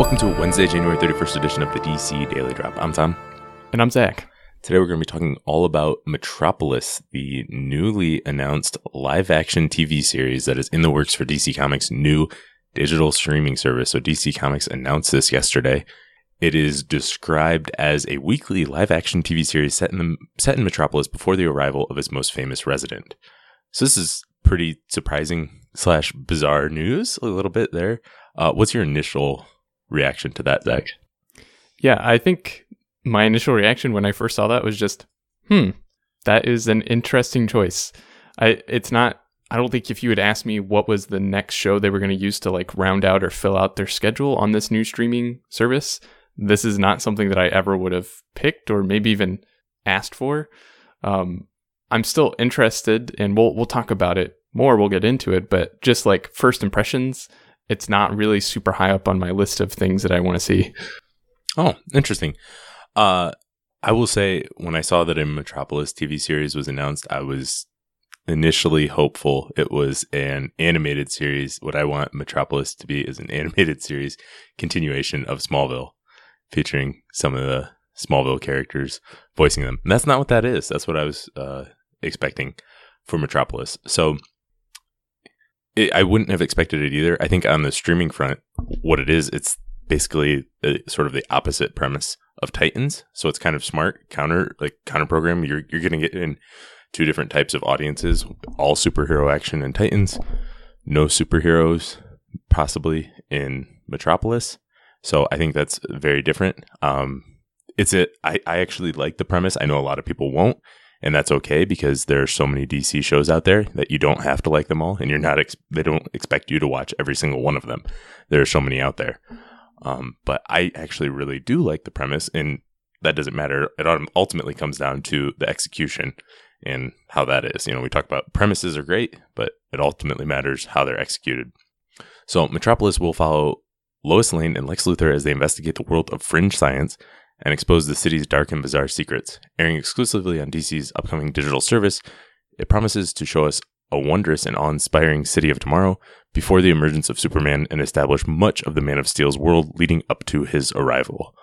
Welcome to a Wednesday, January 31st edition of the DC Daily Drop. I'm Tom. And I'm Zach. Today we're going to be talking all about Metropolis, the newly announced live action TV series that is in the works for DC Comics' new digital streaming service. So DC Comics announced this yesterday. It is described as a weekly live action TV series set in the, set in Metropolis before the arrival of its most famous resident. So this is pretty surprising slash bizarre news a little bit there. Uh, what's your initial reaction to that, Zach? Yeah, I think my initial reaction when I first saw that was just, hmm, that is an interesting choice. I it's not I don't think if you had asked me what was the next show they were going to use to like round out or fill out their schedule on this new streaming service, this is not something that I ever would have picked or maybe even asked for. Um, I'm still interested, and we'll we'll talk about it more. We'll get into it, but just like first impressions, it's not really super high up on my list of things that I want to see. Oh, interesting. Uh, I will say when I saw that a Metropolis TV series was announced, I was initially hopeful it was an animated series. What I want Metropolis to be is an animated series continuation of Smallville, featuring some of the Smallville characters voicing them. And that's not what that is. That's what I was uh, expecting for Metropolis. So it, I wouldn't have expected it either. I think on the streaming front, what it is, it's basically a, sort of the opposite premise of Titans. So it's kind of smart counter like counter program. You're you're going to get in two different types of audiences: all superhero action in Titans, no superheroes possibly in Metropolis. So I think that's very different. Um, it's it. I I actually like the premise. I know a lot of people won't, and that's okay because there are so many DC shows out there that you don't have to like them all, and you're not. Ex- they don't expect you to watch every single one of them. There are so many out there. Um, but I actually really do like the premise, and that doesn't matter. It ultimately comes down to the execution and how that is. You know, we talk about premises are great, but it ultimately matters how they're executed. So, Metropolis will follow Lois Lane and Lex Luthor as they investigate the world of fringe science and expose the city's dark and bizarre secrets. Airing exclusively on DC's upcoming digital service, it promises to show us a wondrous and awe inspiring city of tomorrow before the emergence of Superman and establish much of the Man of Steel's world leading up to his arrival.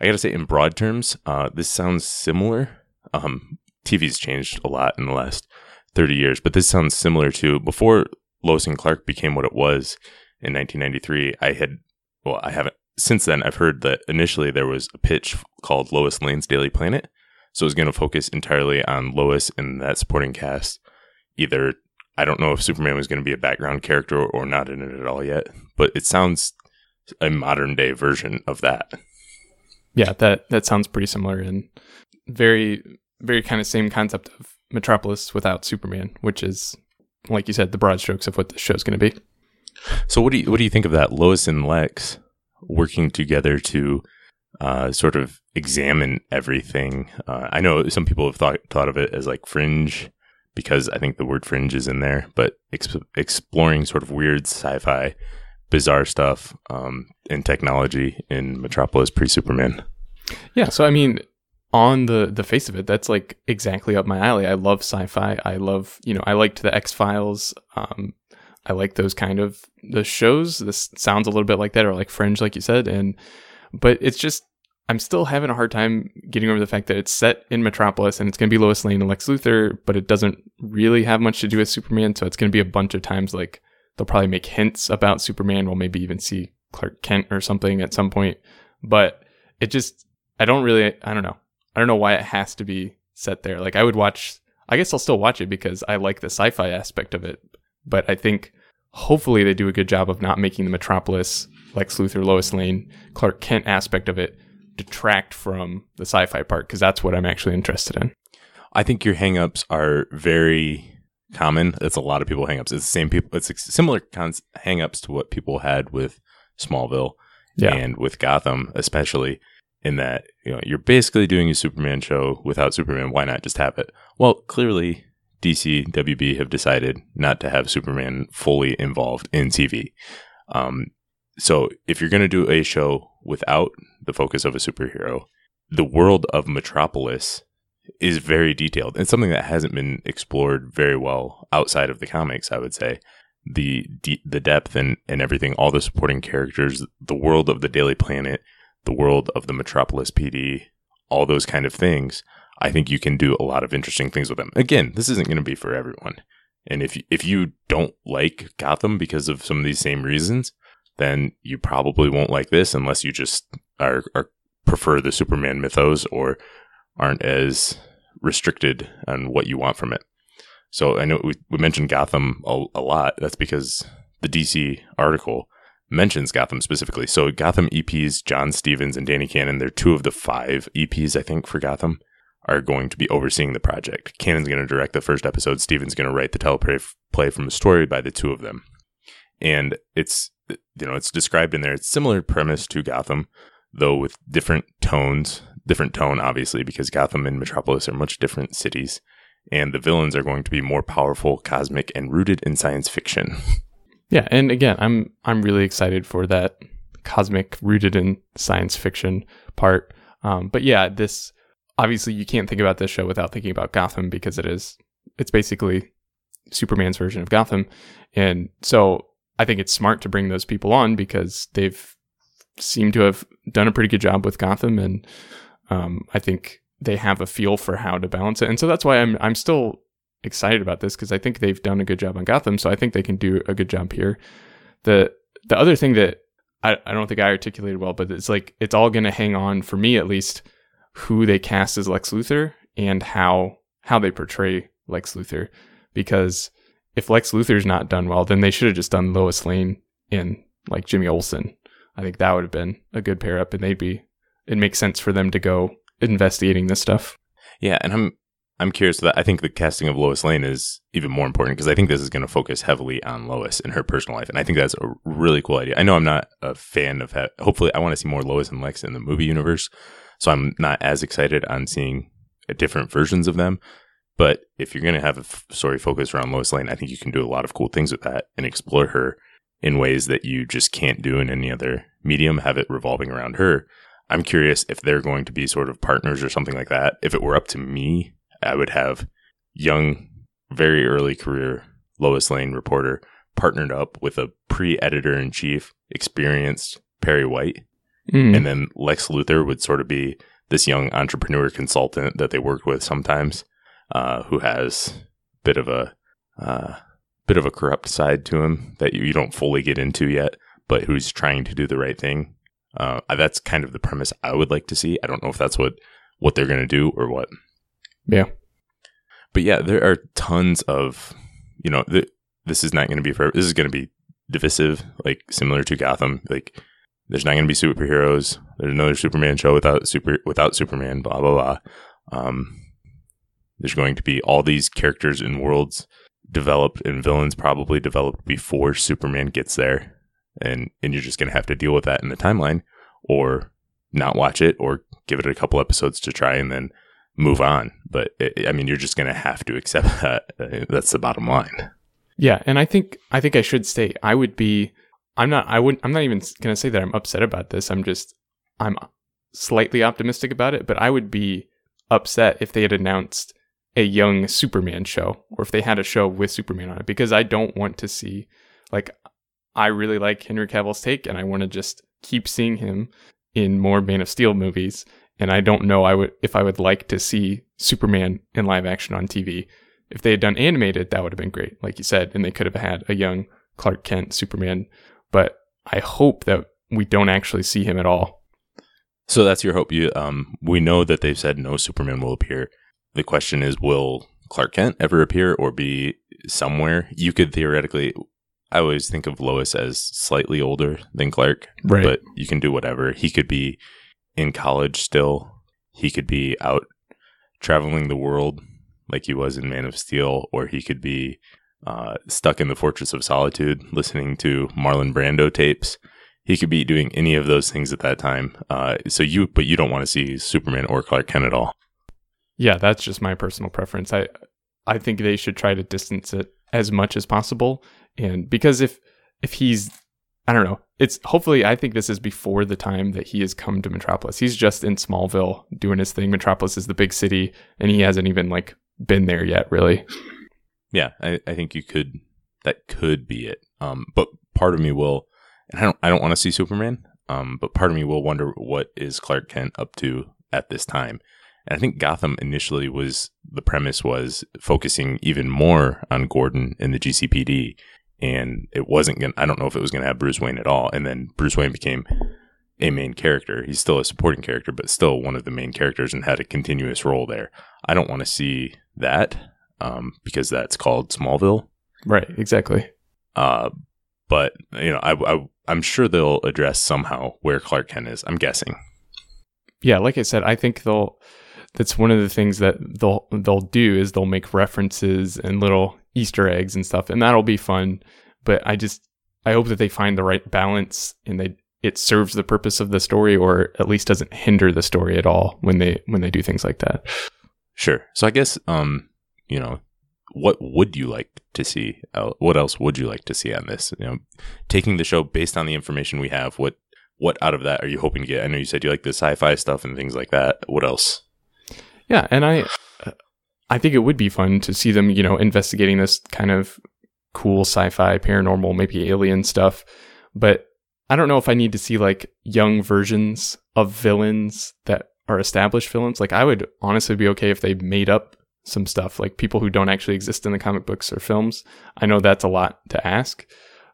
I gotta say, in broad terms, uh, this sounds similar. Um, TV's changed a lot in the last 30 years, but this sounds similar to before Lois and Clark became what it was in 1993. I had, well, I haven't, since then, I've heard that initially there was a pitch called Lois Lane's Daily Planet. So it was going to focus entirely on Lois and that supporting cast, either I don't know if Superman was going to be a background character or not in it at all yet, but it sounds a modern day version of that. Yeah, that that sounds pretty similar and very very kind of same concept of Metropolis without Superman, which is like you said the broad strokes of what the show's going to be. So what do you what do you think of that Lois and Lex working together to uh, sort of examine everything? Uh, I know some people have thought thought of it as like fringe because I think the word fringe is in there, but exp- exploring sort of weird sci fi, bizarre stuff um, in technology in Metropolis pre Superman. Yeah. So, I mean, on the the face of it, that's like exactly up my alley. I love sci-fi. I love, you know, I liked the X Files. Um, I like those kind of the shows. This sounds a little bit like that, or like Fringe, like you said. And but it's just I'm still having a hard time getting over the fact that it's set in Metropolis and it's going to be Lois Lane and Lex Luthor, but it doesn't really have much to do with Superman. So it's going to be a bunch of times like they'll probably make hints about Superman. We'll maybe even see Clark Kent or something at some point. But it just, I don't really, I don't know. I don't know why it has to be set there. Like I would watch, I guess I'll still watch it because I like the sci fi aspect of it. But I think hopefully they do a good job of not making the Metropolis, Lex Luthor, Lois Lane, Clark Kent aspect of it detract from the sci-fi part because that's what I'm actually interested in. I think your hangups are very common. It's a lot of people hangups. It's the same people. It's similar cons- hangups to what people had with Smallville yeah. and with Gotham, especially in that you know you're basically doing a Superman show without Superman. Why not just have it? Well, clearly DC WB have decided not to have Superman fully involved in TV. Um, so if you're going to do a show without the focus of a superhero, the world of Metropolis is very detailed and something that hasn't been explored very well outside of the comics, I would say. the the depth and and everything, all the supporting characters, the world of the Daily Planet, the world of the Metropolis PD, all those kind of things. I think you can do a lot of interesting things with them. Again, this isn't going to be for everyone. And if if you don't like Gotham because of some of these same reasons, then you probably won't like this unless you just are, are prefer the Superman mythos or aren't as restricted on what you want from it. So I know we, we mentioned Gotham a, a lot. That's because the DC article mentions Gotham specifically. So Gotham EPs, John Stephens and Danny Cannon, they're two of the five EPs, I think, for Gotham, are going to be overseeing the project. Cannon's going to direct the first episode. Stephens' going to write the teleplay from a story by the two of them. And it's, you know, it's described in there. It's similar premise to Gotham, though with different tones, different tone, obviously, because Gotham and Metropolis are much different cities. And the villains are going to be more powerful, cosmic, and rooted in science fiction. Yeah, and again, I'm I'm really excited for that cosmic rooted in science fiction part. Um, but yeah, this obviously you can't think about this show without thinking about Gotham because it is it's basically Superman's version of Gotham, and so I think it's smart to bring those people on because they've seemed to have done a pretty good job with Gotham, and um, I think they have a feel for how to balance it, and so that's why I'm I'm still excited about this because I think they've done a good job on Gotham, so I think they can do a good job here. The the other thing that I, I don't think I articulated well, but it's like it's all gonna hang on for me at least who they cast as Lex Luthor and how how they portray Lex Luthor. Because if Lex Luthor's not done well, then they should have just done Lois Lane in like Jimmy Olsen. I think that would have been a good pair up and they'd be it makes sense for them to go investigating this stuff. Yeah, and I'm I'm curious that I think the casting of Lois Lane is even more important because I think this is going to focus heavily on Lois and her personal life, and I think that's a really cool idea. I know I'm not a fan of that. Hopefully, I want to see more Lois and Lex in the movie universe, so I'm not as excited on seeing different versions of them. But if you're going to have a story focused around Lois Lane, I think you can do a lot of cool things with that and explore her in ways that you just can't do in any other medium. Have it revolving around her. I'm curious if they're going to be sort of partners or something like that. If it were up to me, I would have young, very early career Lois Lane reporter partnered up with a pre editor in chief, experienced Perry White. Mm. And then Lex Luthor would sort of be this young entrepreneur consultant that they worked with sometimes, uh, who has a bit of a uh, bit of a corrupt side to him that you, you, don't fully get into yet, but who's trying to do the right thing. Uh, that's kind of the premise I would like to see. I don't know if that's what what they're going to do or what. Yeah. But yeah, there are tons of, you know, th- this is not going to be for, this is going to be divisive, like similar to Gotham. Like, there's not going to be superheroes. There's another Superman show without super, without Superman, blah, blah, blah. Um, there's going to be all these characters and worlds developed and villains probably developed before Superman gets there. And, and you're just going to have to deal with that in the timeline or not watch it or give it a couple episodes to try and then move on. But it, I mean, you're just going to have to accept that. That's the bottom line. Yeah, and I think I think I should say I would be. I'm not. I wouldn't. I'm not even to say that I'm upset about this. I'm just. I'm slightly optimistic about it, but I would be upset if they had announced a young Superman show or if they had a show with Superman on it because I don't want to see like I really like Henry Cavill's take and I want to just keep seeing him in more Man of Steel movies and I don't know I would if I would like to see Superman in live action on TV. If they had done animated, that would have been great, like you said, and they could have had a young Clark Kent Superman. But I hope that we don't actually see him at all. So that's your hope. You, um, we know that they've said no Superman will appear. The question is, will Clark Kent ever appear or be somewhere? You could theoretically. I always think of Lois as slightly older than Clark, right. but you can do whatever. He could be in college still. He could be out traveling the world like he was in Man of Steel, or he could be uh, stuck in the Fortress of Solitude listening to Marlon Brando tapes. He could be doing any of those things at that time. Uh, so you, but you don't want to see Superman or Clark Kent at all. Yeah, that's just my personal preference. I, I think they should try to distance it as much as possible, and because if if he's I don't know. It's hopefully I think this is before the time that he has come to Metropolis. He's just in Smallville doing his thing. Metropolis is the big city and he hasn't even like been there yet, really. Yeah, I, I think you could that could be it. Um, but part of me will, and I don't, I don't want to see Superman. Um, but part of me will wonder what is Clark Kent up to at this time. And I think Gotham initially was the premise was focusing even more on Gordon and the GCPD, and it wasn't to I don't know if it was going to have Bruce Wayne at all. And then Bruce Wayne became a main character. He's still a supporting character, but still one of the main characters and had a continuous role there. I don't want to see that um, because that's called Smallville. Right. Exactly. Uh, but you know, I, I I'm sure they'll address somehow where Clark Kent is. I'm guessing. Yeah, like I said, I think they'll. That's one of the things that they'll they'll do is they'll make references and little Easter eggs and stuff, and that'll be fun. But I just I hope that they find the right balance and they it serves the purpose of the story or at least doesn't hinder the story at all when they when they do things like that. Sure. So I guess um you know what would you like to see? What else would you like to see on this? You know, taking the show based on the information we have. What what out of that are you hoping to get? I know you said you like the sci-fi stuff and things like that. What else? Yeah, and I I think it would be fun to see them, you know, investigating this kind of cool sci-fi, paranormal, maybe alien stuff. But I don't know if I need to see like young versions of villains that are established villains. Like I would honestly be okay if they made up some stuff, like people who don't actually exist in the comic books or films. I know that's a lot to ask.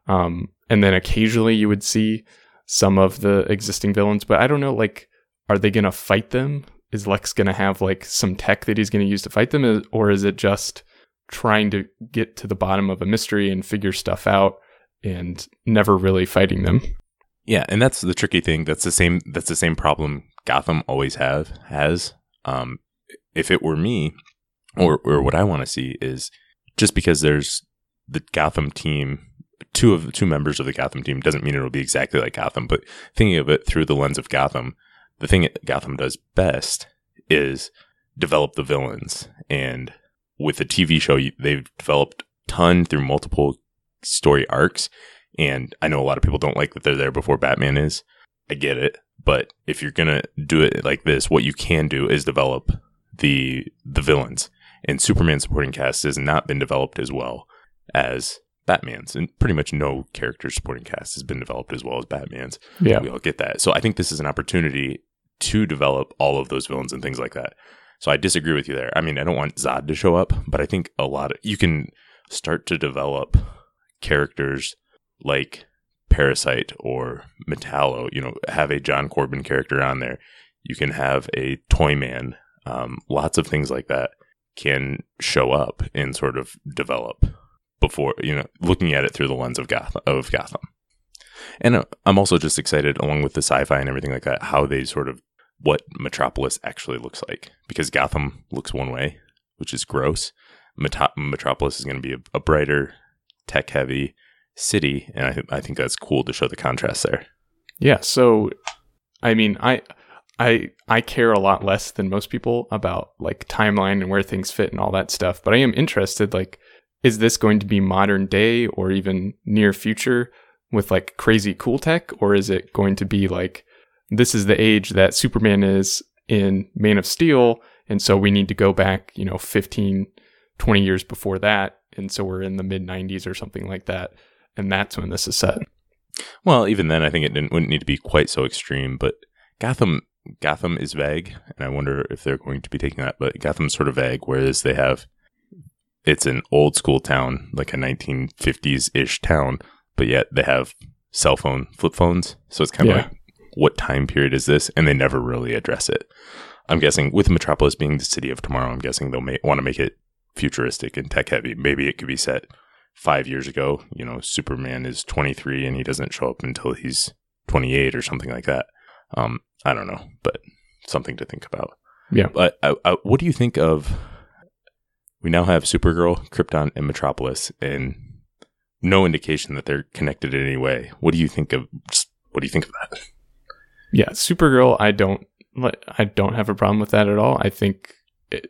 Um, and then occasionally you would see some of the existing villains, but I don't know, like, are they going to fight them? Is Lex going to have like some tech that he's going to use to fight them? Or is it just trying to get to the bottom of a mystery and figure stuff out and never really fighting them? Yeah, and that's the tricky thing. That's the same. That's the same problem Gotham always have has. Um, if it were me, or or what I want to see is just because there's the Gotham team, two of two members of the Gotham team doesn't mean it'll be exactly like Gotham, but thinking of it through the lens of Gotham, the thing that Gotham does best is develop the villains. And with the TV show, they've developed ton through multiple story arcs. And I know a lot of people don't like that they're there before Batman is. I get it. But if you're to do it like this, what you can do is develop the the villains and Superman's supporting cast has not been developed as well as Batman's, and pretty much no character supporting cast has been developed as well as Batman's. Yeah, we all get that. So I think this is an opportunity to develop all of those villains and things like that. So I disagree with you there. I mean, I don't want Zod to show up, but I think a lot of you can start to develop characters like Parasite or Metallo. You know, have a John Corben character on there. You can have a Toyman. Um, lots of things like that can show up and sort of develop before you know looking at it through the lens of Gotham of Gotham. And uh, I'm also just excited along with the sci-fi and everything like that how they sort of what Metropolis actually looks like because Gotham looks one way, which is gross. Met- Metropolis is going to be a, a brighter, tech-heavy city, and I, I think that's cool to show the contrast there. Yeah. So, I mean, I I I care a lot less than most people about like timeline and where things fit and all that stuff, but I am interested like is this going to be modern day or even near future with like crazy cool tech or is it going to be like this is the age that Superman is in Man of Steel and so we need to go back, you know, 15 20 years before that and so we're in the mid 90s or something like that and that's when this is set. Well, even then I think it wouldn't need to be quite so extreme, but Gotham Gotham is vague, and I wonder if they're going to be taking that. But Gotham's sort of vague, whereas they have it's an old school town, like a 1950s ish town, but yet they have cell phone flip phones. So it's kind of yeah. like, what time period is this? And they never really address it. I'm guessing with Metropolis being the city of tomorrow, I'm guessing they'll want to make it futuristic and tech heavy. Maybe it could be set five years ago. You know, Superman is 23 and he doesn't show up until he's 28 or something like that. Um, I don't know, but something to think about. Yeah. But I, I, what do you think of? We now have Supergirl, Krypton, and Metropolis, and no indication that they're connected in any way. What do you think of? Just, what do you think of that? Yeah, Supergirl. I don't. I don't have a problem with that at all. I think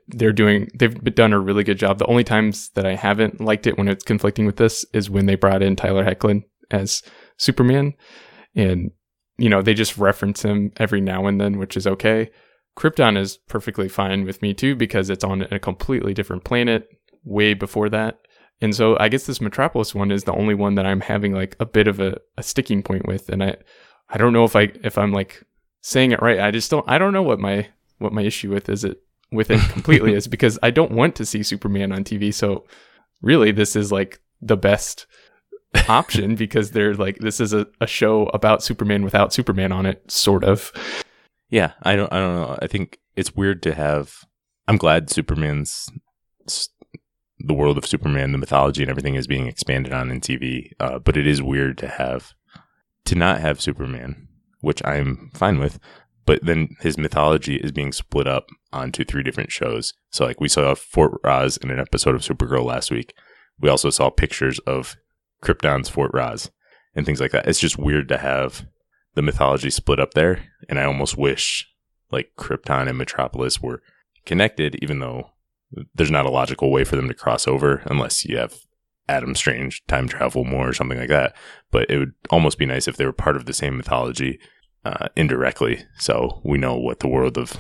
they're doing. They've done a really good job. The only times that I haven't liked it when it's conflicting with this is when they brought in Tyler Hoechlin as Superman, and you know, they just reference him every now and then, which is okay. Krypton is perfectly fine with me too because it's on a completely different planet way before that. And so I guess this Metropolis one is the only one that I'm having like a bit of a, a sticking point with. And I I don't know if I if I'm like saying it right. I just don't I don't know what my what my issue with is it with it completely is because I don't want to see Superman on TV. So really this is like the best option because they're like this is a, a show about Superman without Superman on it, sort of. Yeah, I don't I don't know. I think it's weird to have I'm glad Superman's the world of Superman, the mythology and everything is being expanded on in TV. Uh, but it is weird to have to not have Superman, which I'm fine with. But then his mythology is being split up onto three different shows. So like we saw Fort Rozz in an episode of Supergirl last week. We also saw pictures of Krypton's Fort Rozz and things like that. It's just weird to have the mythology split up there. And I almost wish like Krypton and Metropolis were connected, even though there's not a logical way for them to cross over unless you have Adam Strange time travel more or something like that. But it would almost be nice if they were part of the same mythology uh, indirectly, so we know what the world of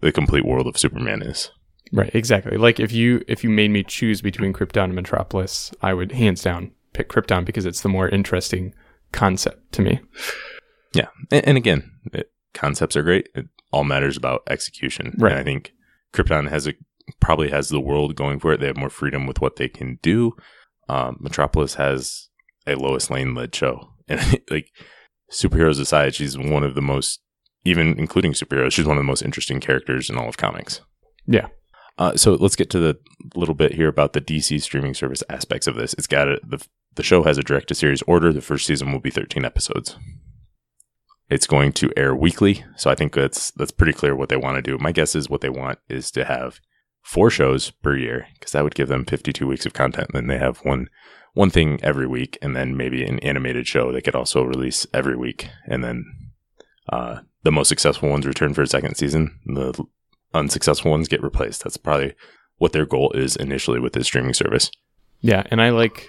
the complete world of Superman is. Right, exactly. Like if you if you made me choose between Krypton and Metropolis, I would hands down pick Krypton because it's the more interesting concept to me. Yeah, and, and again, it, concepts are great. It all matters about execution. Right. And I think Krypton has a probably has the world going for it. They have more freedom with what they can do. Um, Metropolis has a Lois Lane led show, and like superheroes aside, she's one of the most, even including superheroes, she's one of the most interesting characters in all of comics. Yeah. Uh, so let's get to the little bit here about the DC streaming service aspects of this. It's got a, the the show has a direct to series order. The first season will be 13 episodes. It's going to air weekly, so I think that's that's pretty clear what they want to do. My guess is what they want is to have four shows per year because that would give them 52 weeks of content. Then they have one one thing every week, and then maybe an animated show they could also release every week. And then uh, the most successful ones return for a second season. The unsuccessful ones get replaced. That's probably what their goal is initially with this streaming service. Yeah, and I like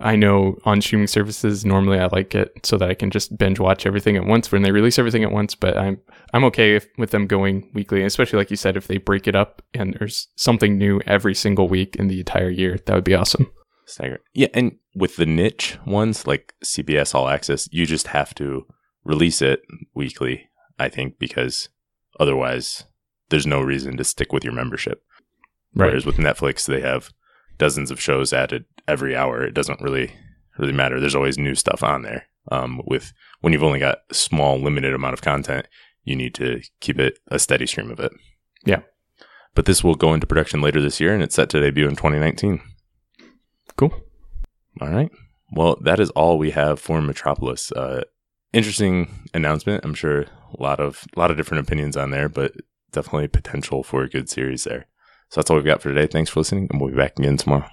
I know on streaming services normally I like it so that I can just binge watch everything at once when they release everything at once. But I'm I'm okay if, with them going weekly, especially like you said, if they break it up and there's something new every single week in the entire year, that would be awesome. Stagger. Yeah, and with the niche ones like CBS All Access, you just have to release it weekly. I think because otherwise, there's no reason to stick with your membership. Right. Whereas with Netflix, they have dozens of shows added every hour. It doesn't really really matter. There's always new stuff on there. Um, with when you've only got a small limited amount of content, you need to keep it a steady stream of it. Yeah. But this will go into production later this year, and it's set to debut in 2019. Cool. All right. Well, that is all we have for Metropolis. Uh, interesting announcement. I'm sure a lot of a lot of different opinions on there, but definitely potential for a good series there. So that's all we've got for today. Thanks for listening, and we'll be back again tomorrow.